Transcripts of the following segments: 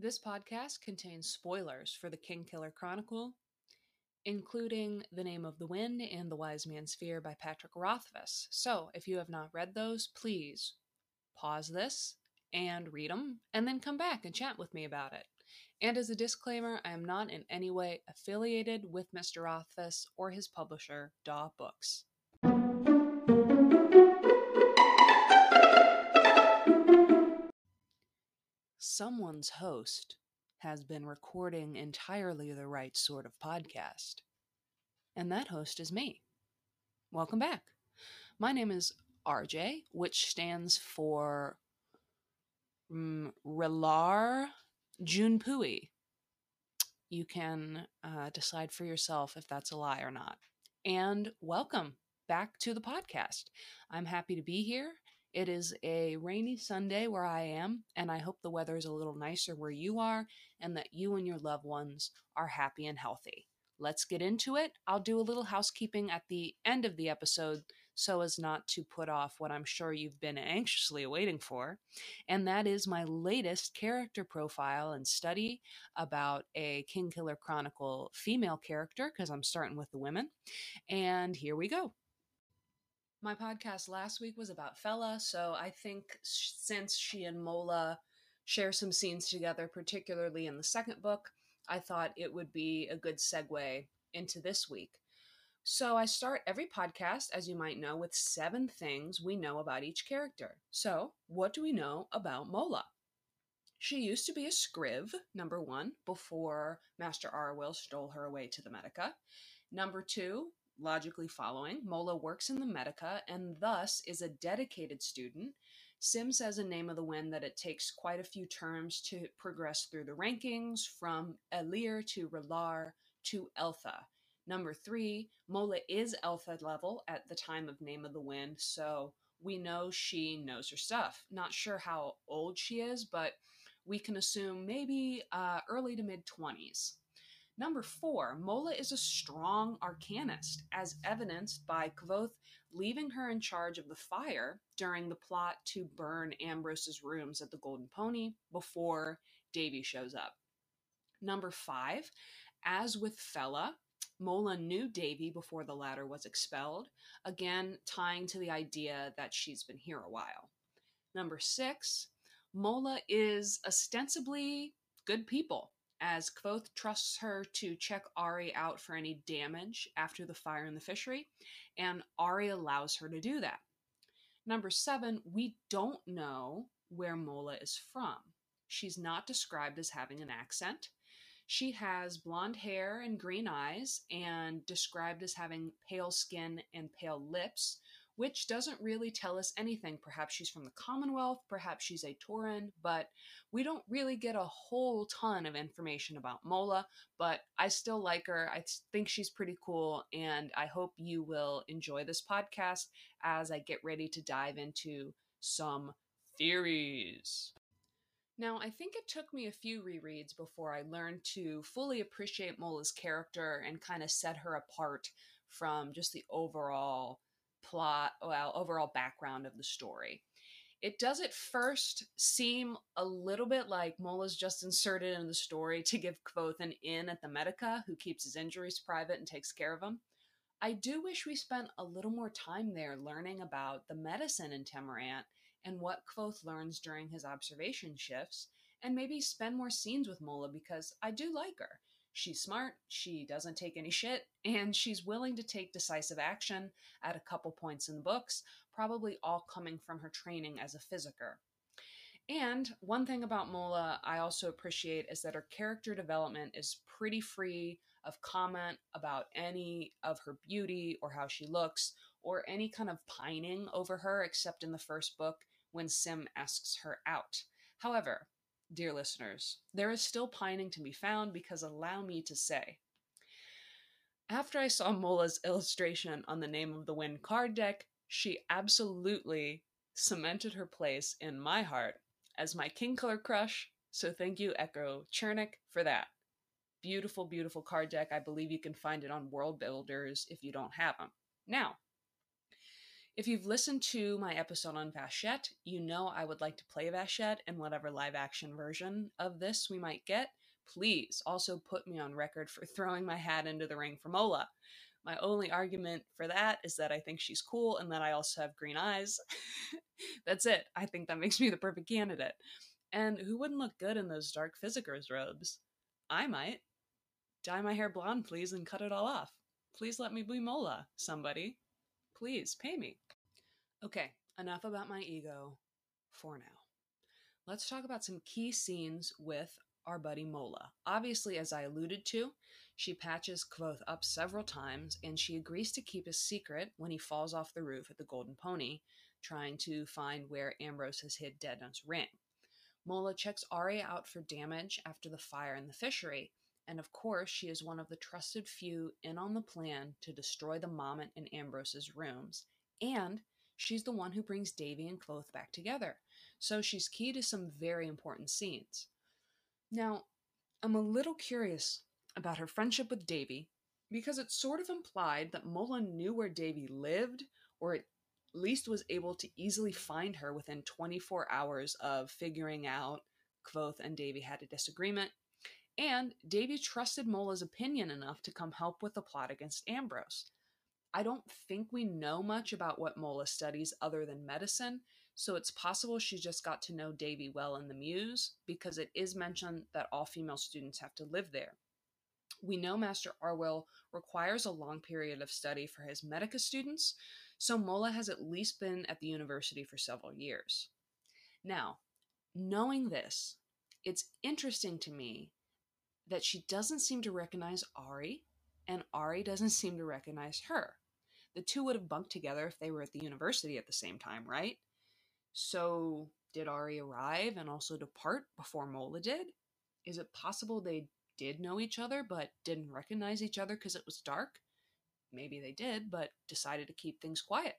This podcast contains spoilers for the Kingkiller Chronicle, including The Name of the Wind and The Wise Man's Fear by Patrick Rothfuss. So, if you have not read those, please pause this and read them, and then come back and chat with me about it. And as a disclaimer, I am not in any way affiliated with Mr. Rothfuss or his publisher, Daw Books. Someone's host has been recording entirely the right sort of podcast. And that host is me. Welcome back. My name is RJ, which stands for um, Relar Junpui. You can uh, decide for yourself if that's a lie or not. And welcome back to the podcast. I'm happy to be here. It is a rainy Sunday where I am, and I hope the weather is a little nicer where you are and that you and your loved ones are happy and healthy. Let's get into it. I'll do a little housekeeping at the end of the episode so as not to put off what I'm sure you've been anxiously waiting for. And that is my latest character profile and study about a Kingkiller Chronicle female character, because I'm starting with the women. And here we go. My podcast last week was about Fela, so I think since she and Mola share some scenes together, particularly in the second book, I thought it would be a good segue into this week. So I start every podcast, as you might know, with seven things we know about each character. So, what do we know about Mola? She used to be a scriv, number one, before Master Arwyl stole her away to the Medica. Number two, logically following, Mola works in the Medica and thus is a dedicated student. Sim says in Name of the Wind that it takes quite a few terms to progress through the rankings from Elir to Relar to El'the. Number three, Mola is El'the level at the time of Name of the Wind, so we know she knows her stuff. Not sure how old she is, but we can assume maybe uh, early to mid 20s. Number four, Mola is a strong arcanist, as evidenced by Kvothe leaving her in charge of the fire during the plot to burn Ambrose's rooms at the Golden Pony before Davy shows up. Number five, as with Fela, Mola knew Davy before the latter was expelled, again tying to the idea that she's been here a while. Number six, Mola is ostensibly good people, as Kvothe trusts her to check Auri out for any damage after the fire in the fishery, and Auri allows her to do that. Number seven, we don't know where Mola is from. She's not described as having an accent. She has blonde hair and green eyes, and described as having pale skin and pale lips, which doesn't really tell us anything. Perhaps she's from the Commonwealth, perhaps she's a Tauren, but we don't really get a whole ton of information about Mola. But I still like her. I think she's pretty cool, and I hope you will enjoy this podcast as I get ready to dive into some theories. Now, I think it took me a few rereads before I learned to fully appreciate Mola's character and kind of set her apart from just the overall plot, well, overall background of the story. It does at first seem a little bit like Mola's just inserted in the story to give Kvothe an in at the Medica, who keeps his injuries private and takes care of him. I do wish we spent a little more time there learning about the medicine in Temerant and what Kvothe learns during his observation shifts, and maybe spend more scenes with Mola because I do like her. She's smart, she doesn't take any shit, and she's willing to take decisive action at a couple points in the books, probably all coming from her training as a physicker. And one thing about Mola I also appreciate is that her character development is pretty free of comment about any of her beauty or how she looks or any kind of pining over her, except in the first book when Sim asks her out. However, dear listeners, there is still pining to be found because allow me to say, after I saw Mola's illustration on the Name of the Wind card deck, she absolutely cemented her place in my heart as my Kingkiller crush. So thank you, Echo Chernik, for that. Beautiful, beautiful card deck. I believe you can find it on Worldbuilders if you don't have them. Now, If you've listened to my episode on Vashet, you know I would like to play Vashet in whatever live action version of this we might get. Please also put me on record for throwing my hat into the ring for Mola. My only argument for that is that I think she's cool and that I also have green eyes. That's it. I think that makes me the perfect candidate. And who wouldn't look good in those dark Physicker's robes? I might. Dye my hair blonde, please, and cut it all off. Please let me be Mola, somebody. Please, pay me. Okay, enough about my ego for now. Let's talk about some key scenes with our buddy Mola. Obviously, as I alluded to, she patches Kvothe up several times and she agrees to keep his secret when he falls off the roof at the Golden Pony, trying to find where Ambrose has hid Denna's ring. Mola checks Auri out for damage after the fire in the fishery, and of course, she is one of the trusted few in on the plan to destroy the mommet in Ambrose's rooms, and she's the one who brings Davy and Kvothe back together, so she's key to some very important scenes. Now, I'm a little curious about her friendship with Davy because it's sort of implied that Mola knew where Davy lived, or at least was able to easily find her within 24 hours of figuring out Kvothe and Davy had a disagreement. And Davy trusted Mola's opinion enough to come help with the plot against Ambrose. I don't think we know much about what Mola studies other than medicine, so it's possible she just got to know Davy well in the Mews because it is mentioned that all female students have to live there. We know Master Arwyl requires a long period of study for his Medica students, so Mola has at least been at the university for several years. Now, knowing this, it's interesting to me that she doesn't seem to recognize Auri, and Auri doesn't seem to recognize her. The two would have bunked together if they were at the university at the same time, right? So, did Auri arrive and also depart before Mola did? Is it possible they did know each other but didn't recognize each other because it was dark? Maybe they did, but decided to keep things quiet.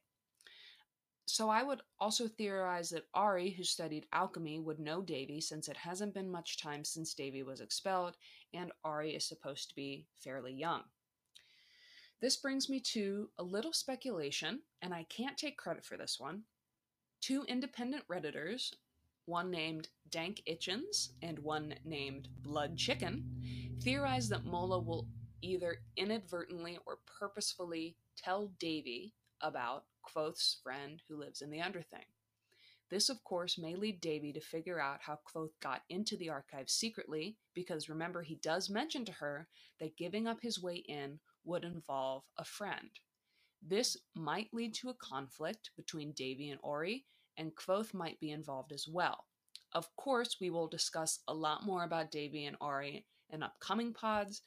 So I would also theorize that Auri, who studied alchemy, would know Davy since it hasn't been much time since Davy was expelled, and Ari is supposed to be fairly young. This brings me to a little speculation, and I can't take credit for this one, two independent Redditors, one named Dank Itchens and one named Blood Chicken, theorize that Mola will either inadvertently or purposefully tell Davy about Kvothe's friend who lives in the Underthing. This, of course, may lead Davy to figure out how Kvothe got into the archives secretly, because remember, he does mention to her that giving up his way in would involve a friend. This might lead to a conflict between Davy and Auri, and Kvothe might be involved as well. Of course, we will discuss a lot more about Davy and Auri in upcoming pods,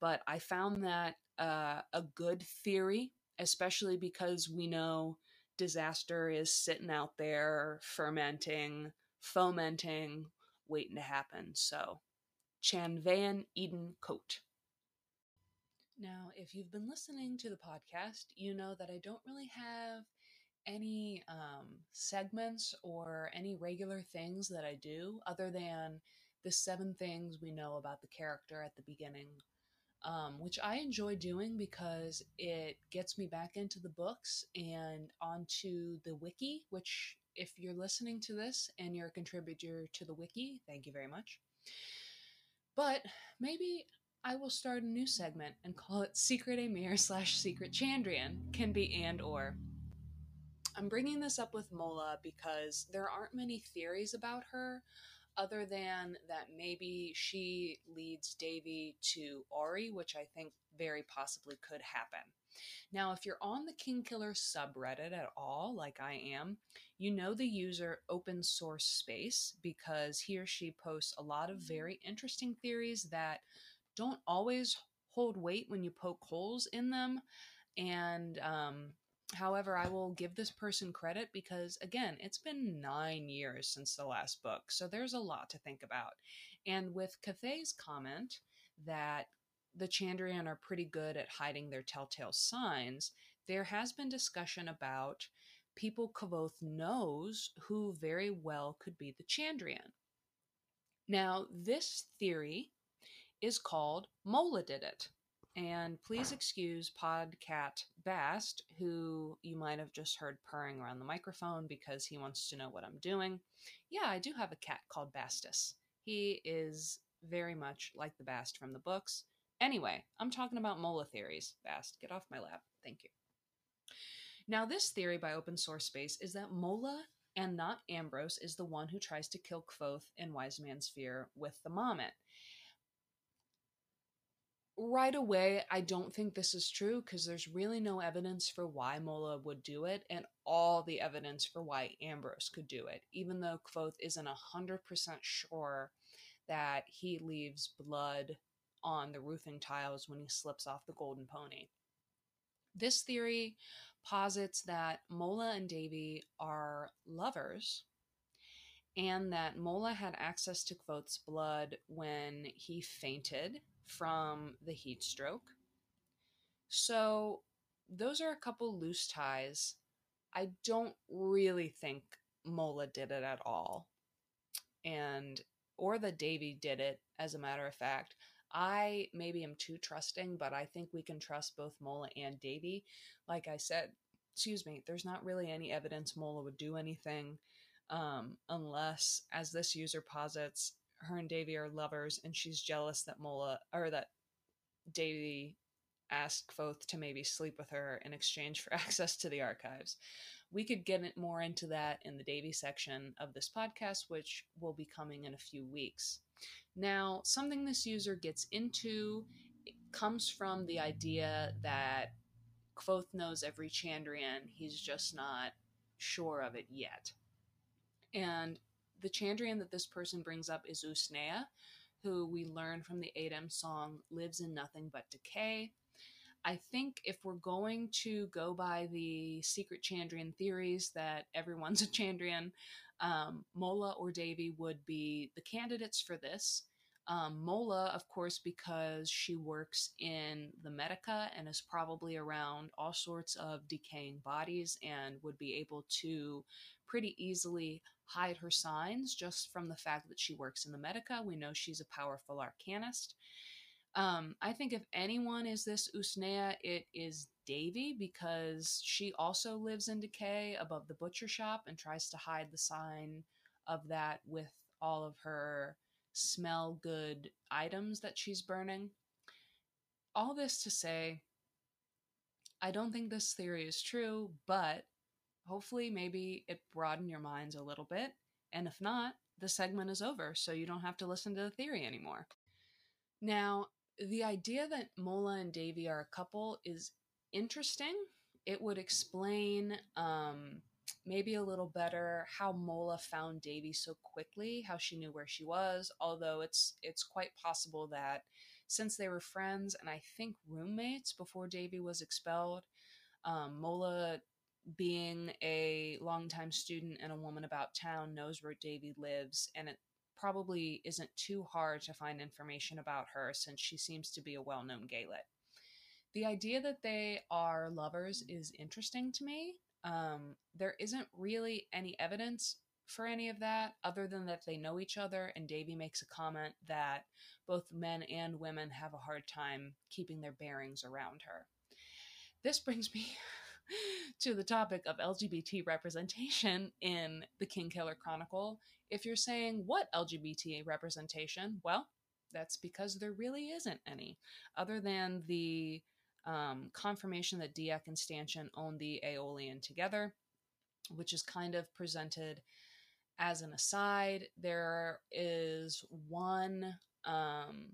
but I found that uh, a good theory, especially because we know disaster is sitting out there fermenting, fomenting, waiting to happen. So, Chan Van Eden Coat. Now, if you've been listening to the podcast, you know that I don't really have any um, segments or any regular things that I do other than the seven things we know about the character at the beginning, um, which I enjoy doing because it gets me back into the books and onto the wiki, which, if you're listening to this and you're a contributor to the wiki, thank you very much. But maybe I will start a new segment and call it Secret Amyr slash Secret Chandrian. Can be and or. I'm bringing this up with Mola because there aren't many theories about her other than that maybe she leads Davy to Auri, which I think very possibly could happen. Now, if you're on the Kingkiller subreddit at all, like I am, you know the user open source space because he or she posts a lot of very interesting theories that don't always hold weight when you poke holes in them. And um, However, I will give this person credit because, again, it's been nine years since the last book, so there's a lot to think about. And with Cthaeh's comment that the Chandrian are pretty good at hiding their telltale signs, there has been discussion about people Kvothe knows who very well could be the Chandrian. Now, this theory is called Mola did it. And please excuse Podcat Bast, who you might have just heard purring around the microphone because he wants to know what I'm doing. Yeah, I do have a cat called Bastus. He is very much like the Bast from the books. Anyway, I'm talking about Mola theories. Bast, get off my lap. Thank you. Now, this theory by Open Source Space is that Mola and not Ambrose is the one who tries to kill Kvothe in Wise Man's Fear with the mommet. Right away, I don't think this is true because there's really no evidence for why Mola would do it, and all the evidence for why Ambrose could do it, even though Kvothe isn't 100% sure that he leaves blood on the roofing tiles when he slips off the golden pony. This theory posits that Mola and Davy are lovers and that Mola had access to Kvothe's blood when he fainted from the heat stroke. So, those are a couple loose ties. I don't really think Mola did it at all. And or that Davy did it, as a matter of fact. I maybe am too trusting, but I think we can trust both Mola and Davy. Like I said, excuse me, there's not really any evidence Mola would do anything um, unless, as this user posits, her and Davy are lovers and she's jealous that Mola or that Davy asked Kvothe to maybe sleep with her in exchange for access to the archives. We could get more into that in the Davy section of this podcast, which will be coming in a few weeks. Now, something this user gets into comes from the idea that Kvothe knows every Chandrian, he's just not sure of it yet. And the Chandrian that this person brings up is Usnea, who we learn from the Adem song lives in nothing but decay. I think if we're going to go by the secret Chandrian theories that everyone's a Chandrian, um, Mola or Davy would be the candidates for this. Um, Mola, of course, because she works in the Medica and is probably around all sorts of decaying bodies and would be able to pretty easily hide her signs just from the fact that she works in the Medica. We know she's a powerful arcanist. Um, I think if anyone is this Usnea, it is Davy because she also lives in decay above the butcher shop and tries to hide the sign of that with all of her smell good items that she's burning. All this to say, I don't think this theory is true, but hopefully maybe it broadened your minds a little bit. And if not, the segment is over, so you don't have to listen to the theory anymore. Now, the idea that Mola and Davy are a couple is interesting. It would explain um, maybe a little better how Mola found Davy so quickly, how she knew where she was. Although it's it's quite possible that since they were friends and I think roommates before Davy was expelled, um, Mola being a longtime student and a woman about town knows where Davy lives, and it probably isn't too hard to find information about her since she seems to be a well known Gaelet. The idea that they are lovers is interesting to me. Um, there isn't really any evidence for any of that other than that they know each other, and Davy makes a comment that both men and women have a hard time keeping their bearings around her. This brings me to the topic of LGBT representation in the Kingkiller Chronicle. If you're saying what LGBT representation, well, that's because there really isn't any, other than the um, confirmation that Deoch and Stanchion own the Eolian together, which is kind of presented as an aside. There is one um,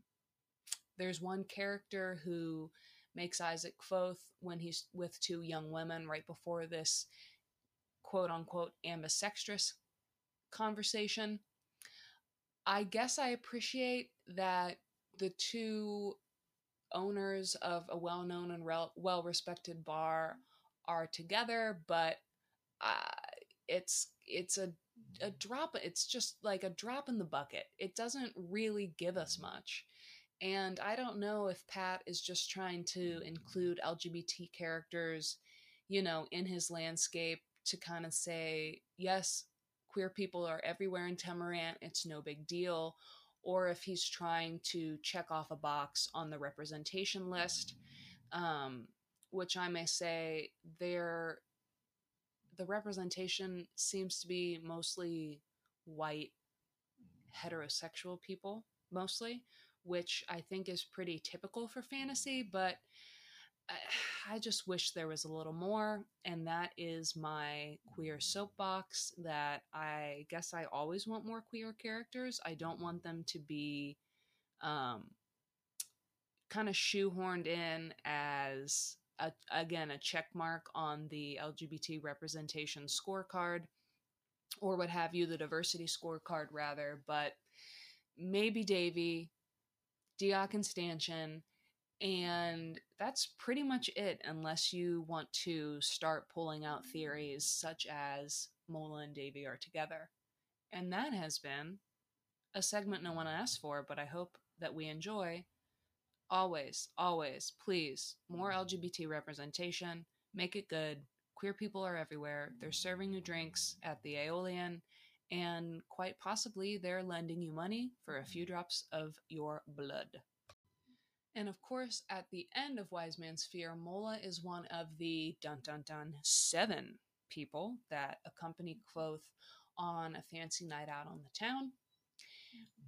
there's one character who makes Isaac Kvothe when he's with two young women right before this quote unquote ambisextrous conversation. I guess I appreciate that the two owners of a well known and rel- well respected bar are together, but uh, it's it's a a drop it's just like a drop in the bucket. It doesn't really give us much. And I don't know if Pat is just trying to include LGBT characters, you know, in his landscape to kind of say, yes, queer people are everywhere in Temerant, it's no big deal. Or if he's trying to check off a box on the representation list, um, which I may say there the representation seems to be mostly white heterosexual people mostly which i think is pretty typical for fantasy but I just wish there was a little more, and that is my queer soapbox. That I guess I always want more queer characters. I don't want them to be um, kind of shoehorned in as a, again a check mark on the LGBT representation scorecard or what have you, the diversity scorecard rather. But maybe Davy, Deoch Stanchion, and that's pretty much it, unless you want to start pulling out mm. theories such as Mola and Davy are together. And that has been a segment no one asked for, but I hope that we enjoy. Always, always, please, more LGBT representation. Make it good. Queer people are everywhere. They're serving you drinks at the Eolian, and quite possibly they're lending you money for a few drops of your blood. And of course, at the end of Wise Man's Fear, Mola is one of the dun dun dun seven people that accompany mm-hmm. Kvothe on a fancy night out on the town. Mm-hmm.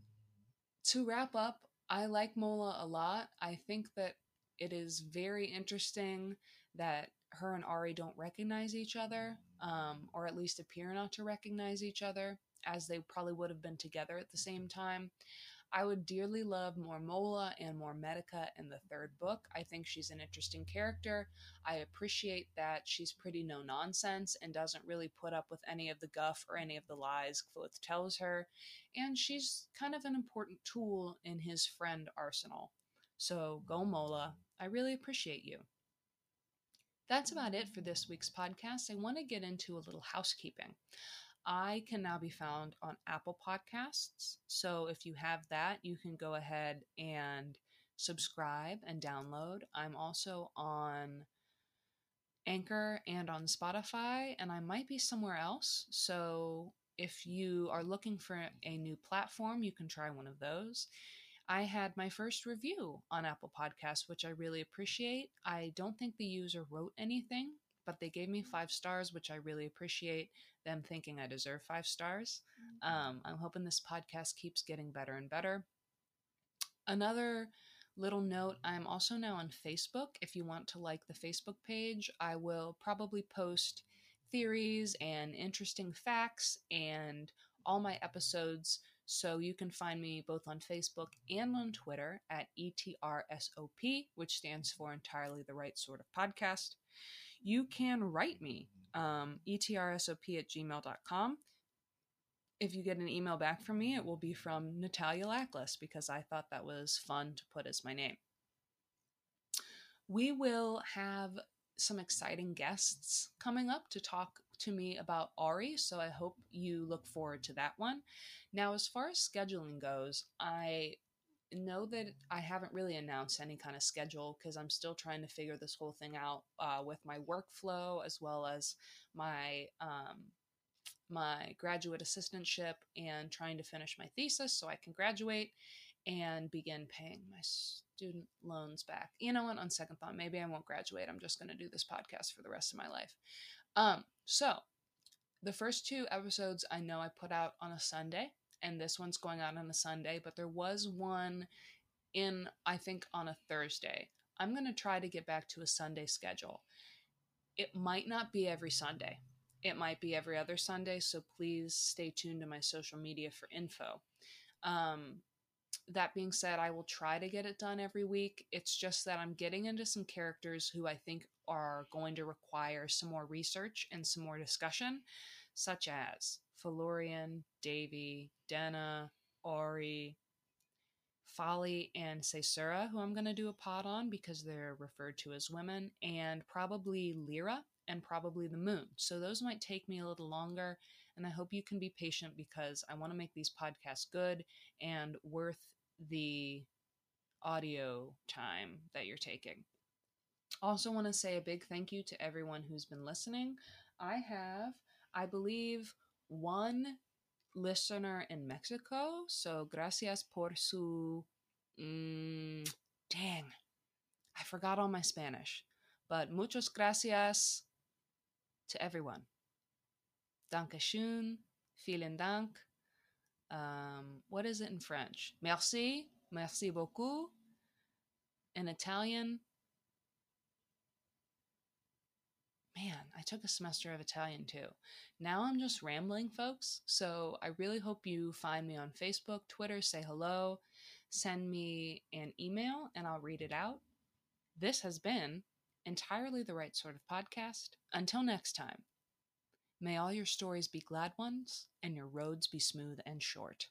To wrap up, I like Mola a lot. I think that it is very interesting that her and Auri don't recognize each other, mm-hmm. um, or at least appear not to recognize each other, as they probably would have been together at the same time. I would dearly love more Mola and more Medica in the third book. I think she's an interesting character. I appreciate that she's pretty no nonsense and doesn't really put up with any of the guff or any of the lies Kvothe tells her. And she's kind of an important tool in his friend arsenal. So go Mola. I really appreciate you. That's about it for this week's podcast. I want to get into a little housekeeping. I can now be found on Apple Podcasts. So if you have that, you can go ahead and subscribe and download. I'm also on Anchor and on Spotify, and I might be somewhere else. So if you are looking for a new platform, you can try one of those. I had my first review on Apple Podcasts, which I really appreciate. I don't think the user wrote anything, but they gave me five stars, which I really appreciate them thinking I deserve five stars. Mm-hmm. Um, I'm hoping this podcast keeps getting better and better. Another little note I'm also now on Facebook. If you want to like the Facebook page, I will probably post theories and interesting facts and all my episodes. So you can find me both on Facebook and on Twitter at ETRSOP, which stands for Entirely the Right Sort of Podcast you can write me um, etrsop at gmail.com. If you get an email back from me, it will be from Netalia Lackless because I thought that was fun to put as my name. We will have some exciting guests coming up to talk to me about Auri, so I hope you look forward to that one. Now, as far as scheduling goes, I know that I haven't really announced any kind of schedule because I'm still trying to figure this whole thing out uh, with my workflow as well as my um, my graduate assistantship and trying to finish my thesis so I can graduate and begin paying my student loans back. You know what? On second thought, maybe I won't graduate. I'm just going to do this podcast for the rest of my life. Um, so the first two episodes I know I put out on a Sunday and this one's going out on a Sunday, but there was one in, I think, on a Thursday. I'm going to try to get back to a Sunday schedule. It might not be every Sunday, it might be every other Sunday, so please stay tuned to my social media for info. Um, that being said, I will try to get it done every week. It's just that I'm getting into some characters who I think are going to require some more research and some more discussion, such as Felurian, Davy, Denna, Auri, Folly, and Caesura, who I'm going to do a pod on because they're referred to as women, and probably Lyra and probably the moon. So those might take me a little longer, and I hope you can be patient because I want to make these podcasts good and worth the audio time that you're taking. Also, want to say a big thank you to everyone who's been listening. I have, I believe, one listener in Mexico. So, gracias por su. Mm, dang, I forgot all my Spanish. But muchas gracias to everyone. Dankeschön, vielen Dank. Um, what is it in French? Merci, merci beaucoup. In Italian, man, I took a semester of Italian too. Now I'm just rambling, folks. So I really hope you find me on Facebook, Twitter, say hello, send me an email, and I'll read it out. This has been entirely the right sort of podcast. Until next time, may all your stories be glad ones and your roads be smooth and short.